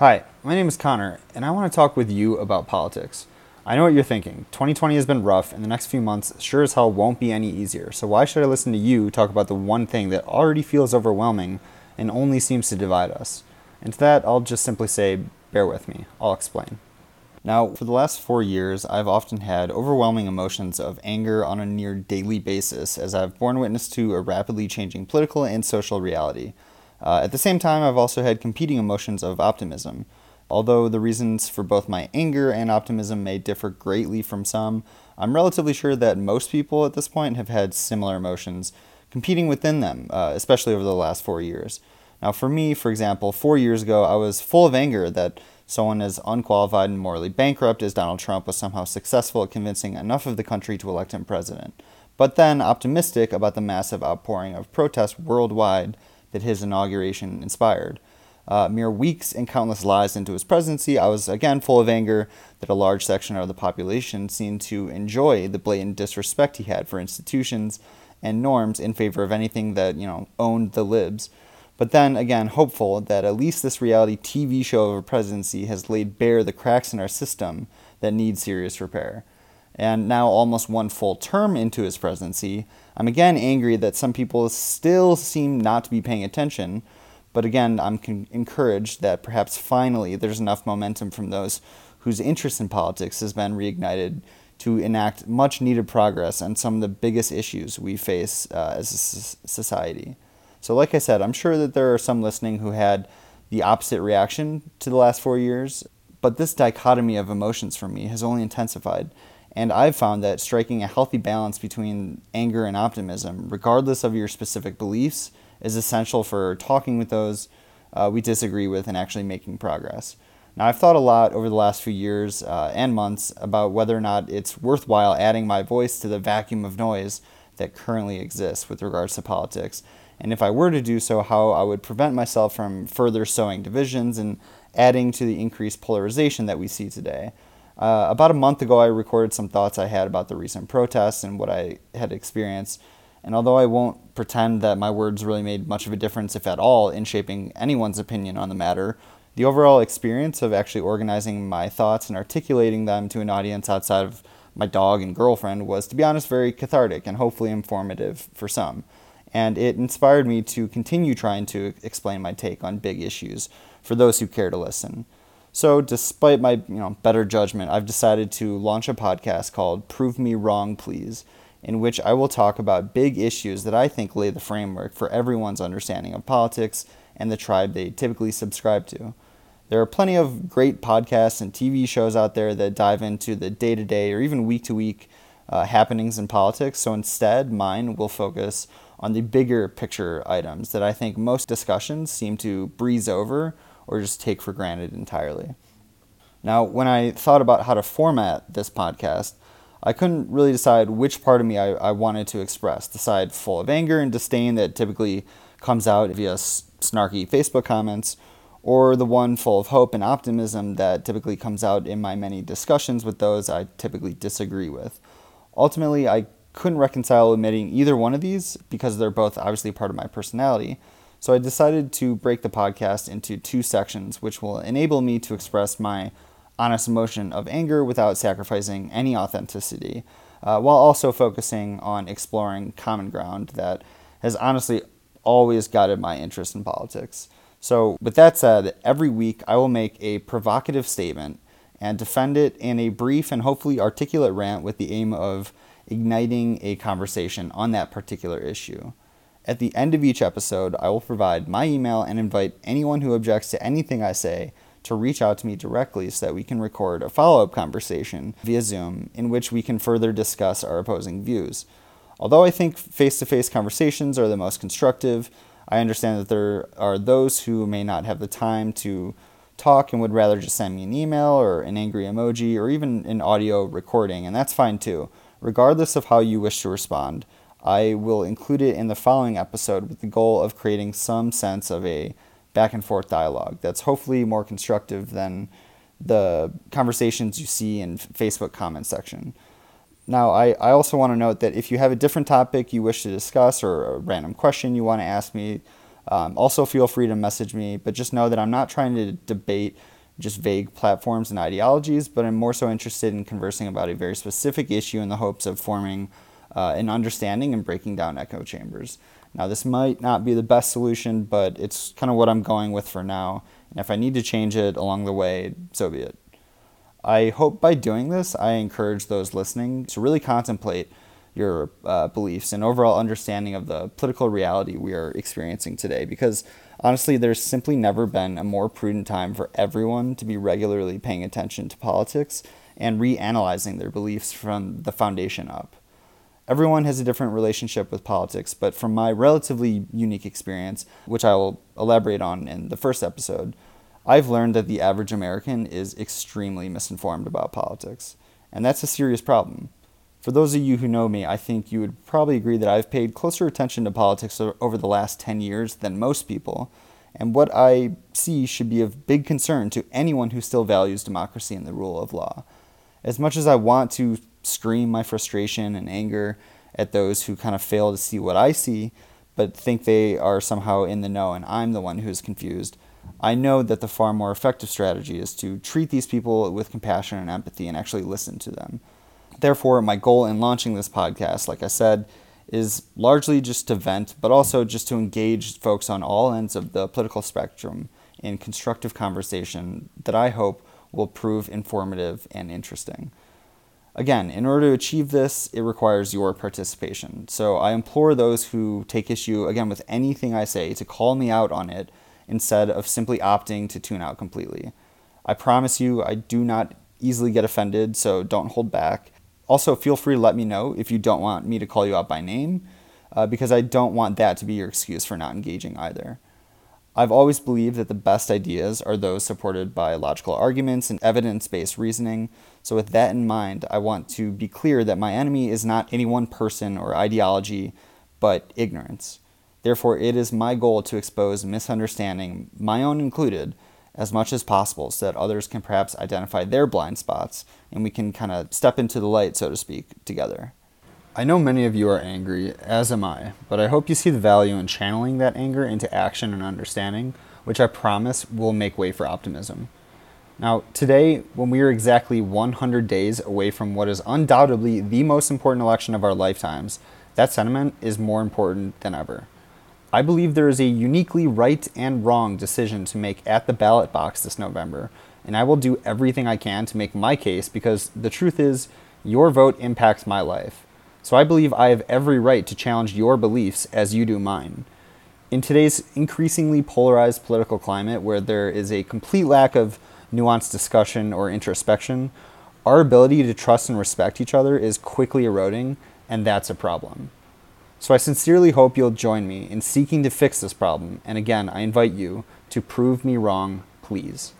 Hi, my name is Connor, and I want to talk with you about politics. I know what you're thinking. 2020 has been rough, and the next few months sure as hell won't be any easier. So, why should I listen to you talk about the one thing that already feels overwhelming and only seems to divide us? And to that, I'll just simply say, bear with me. I'll explain. Now, for the last four years, I've often had overwhelming emotions of anger on a near daily basis as I've borne witness to a rapidly changing political and social reality. Uh, at the same time, I've also had competing emotions of optimism. Although the reasons for both my anger and optimism may differ greatly from some, I'm relatively sure that most people at this point have had similar emotions competing within them, uh, especially over the last four years. Now, for me, for example, four years ago, I was full of anger that someone as unqualified and morally bankrupt as Donald Trump was somehow successful at convincing enough of the country to elect him president. But then optimistic about the massive outpouring of protest worldwide that his inauguration inspired. Uh, mere weeks and countless lies into his presidency, I was again full of anger that a large section of the population seemed to enjoy the blatant disrespect he had for institutions and norms in favor of anything that, you know, owned the libs. But then again, hopeful that at least this reality TV show of a presidency has laid bare the cracks in our system that need serious repair. And now, almost one full term into his presidency, I'm again angry that some people still seem not to be paying attention. But again, I'm con- encouraged that perhaps finally there's enough momentum from those whose interest in politics has been reignited to enact much needed progress on some of the biggest issues we face uh, as a society. So, like I said, I'm sure that there are some listening who had the opposite reaction to the last four years, but this dichotomy of emotions for me has only intensified. And I've found that striking a healthy balance between anger and optimism, regardless of your specific beliefs, is essential for talking with those uh, we disagree with and actually making progress. Now, I've thought a lot over the last few years uh, and months about whether or not it's worthwhile adding my voice to the vacuum of noise that currently exists with regards to politics. And if I were to do so, how I would prevent myself from further sowing divisions and adding to the increased polarization that we see today. Uh, about a month ago, I recorded some thoughts I had about the recent protests and what I had experienced. And although I won't pretend that my words really made much of a difference, if at all, in shaping anyone's opinion on the matter, the overall experience of actually organizing my thoughts and articulating them to an audience outside of my dog and girlfriend was, to be honest, very cathartic and hopefully informative for some. And it inspired me to continue trying to explain my take on big issues for those who care to listen. So, despite my you know better judgment, I've decided to launch a podcast called "Prove Me Wrong, Please," in which I will talk about big issues that I think lay the framework for everyone's understanding of politics and the tribe they typically subscribe to. There are plenty of great podcasts and TV shows out there that dive into the day to day or even week to week happenings in politics. So instead, mine will focus on the bigger picture items that I think most discussions seem to breeze over or just take for granted entirely. Now, when I thought about how to format this podcast, I couldn't really decide which part of me I, I wanted to express the side full of anger and disdain that typically comes out via snarky Facebook comments, or the one full of hope and optimism that typically comes out in my many discussions with those I typically disagree with. Ultimately, I couldn't reconcile omitting either one of these because they're both obviously part of my personality. So I decided to break the podcast into two sections, which will enable me to express my honest emotion of anger without sacrificing any authenticity, uh, while also focusing on exploring common ground that has honestly always guided my interest in politics. So, with that said, every week I will make a provocative statement and defend it in a brief and hopefully articulate rant with the aim of igniting a conversation on that particular issue. At the end of each episode, I will provide my email and invite anyone who objects to anything I say to reach out to me directly so that we can record a follow up conversation via Zoom in which we can further discuss our opposing views. Although I think face to face conversations are the most constructive, I understand that there are those who may not have the time to talk and would rather just send me an email or an angry emoji or even an audio recording, and that's fine too. Regardless of how you wish to respond, I will include it in the following episode with the goal of creating some sense of a back and forth dialogue that's hopefully more constructive than the conversations you see in Facebook comment section. Now, I, I also want to note that if you have a different topic you wish to discuss or a random question you want to ask me, Um, also, feel free to message me, but just know that I'm not trying to debate just vague platforms and ideologies, but I'm more so interested in conversing about a very specific issue in the hopes of forming uh, an understanding and breaking down echo chambers. Now, this might not be the best solution, but it's kind of what I'm going with for now. And if I need to change it along the way, so be it. I hope by doing this, I encourage those listening to really contemplate your uh, beliefs and overall understanding of the political reality we are experiencing today. Because honestly, there's simply never been a more prudent time for everyone to be regularly paying attention to politics and reanalyzing their beliefs from the foundation up. Everyone has a different relationship with politics, but from my relatively unique experience, which I will elaborate on in the first episode, I've learned that the average American is extremely misinformed about politics, and that's a serious problem. For those of you who know me, I think you would probably agree that I've paid closer attention to politics over the last 10 years than most people, and what I see should be of big concern to anyone who still values democracy and the rule of law. As much as I want to scream my frustration and anger at those who kind of fail to see what I see, but think they are somehow in the know and I'm the one who's confused. I know that the far more effective strategy is to treat these people with compassion and empathy and actually listen to them. Therefore, my goal in launching this podcast, like I said, is largely just to vent, but also just to engage folks on all ends of the political spectrum in constructive conversation that I hope will prove informative and interesting. Again, in order to achieve this, it requires your participation. So I implore those who take issue, again, with anything I say to call me out on it instead of simply opting to tune out completely. I promise you, I do not easily get offended, so don't hold back. Also, feel free to let me know if you don't want me to call you out by name, uh, because I don't want that to be your excuse for not engaging either. I've always believed that the best ideas are those supported by logical arguments and evidence based reasoning. So, with that in mind, I want to be clear that my enemy is not any one person or ideology, but ignorance. Therefore, it is my goal to expose misunderstanding, my own included, as much as possible so that others can perhaps identify their blind spots and we can kind of step into the light, so to speak, together. I know many of you are angry, as am I, but I hope you see the value in channeling that anger into action and understanding, which I promise will make way for optimism. Now, today, when we are exactly 100 days away from what is undoubtedly the most important election of our lifetimes, that sentiment is more important than ever. I believe there is a uniquely right and wrong decision to make at the ballot box this November, and I will do everything I can to make my case because the truth is, your vote impacts my life. So I believe I have every right to challenge your beliefs as you do mine. In today's increasingly polarized political climate, where there is a complete lack of nuanced discussion or introspection, our ability to trust and respect each other is quickly eroding, and that's a problem. So I sincerely hope you'll join me in seeking to fix this problem, and again, I invite you to prove me wrong, please.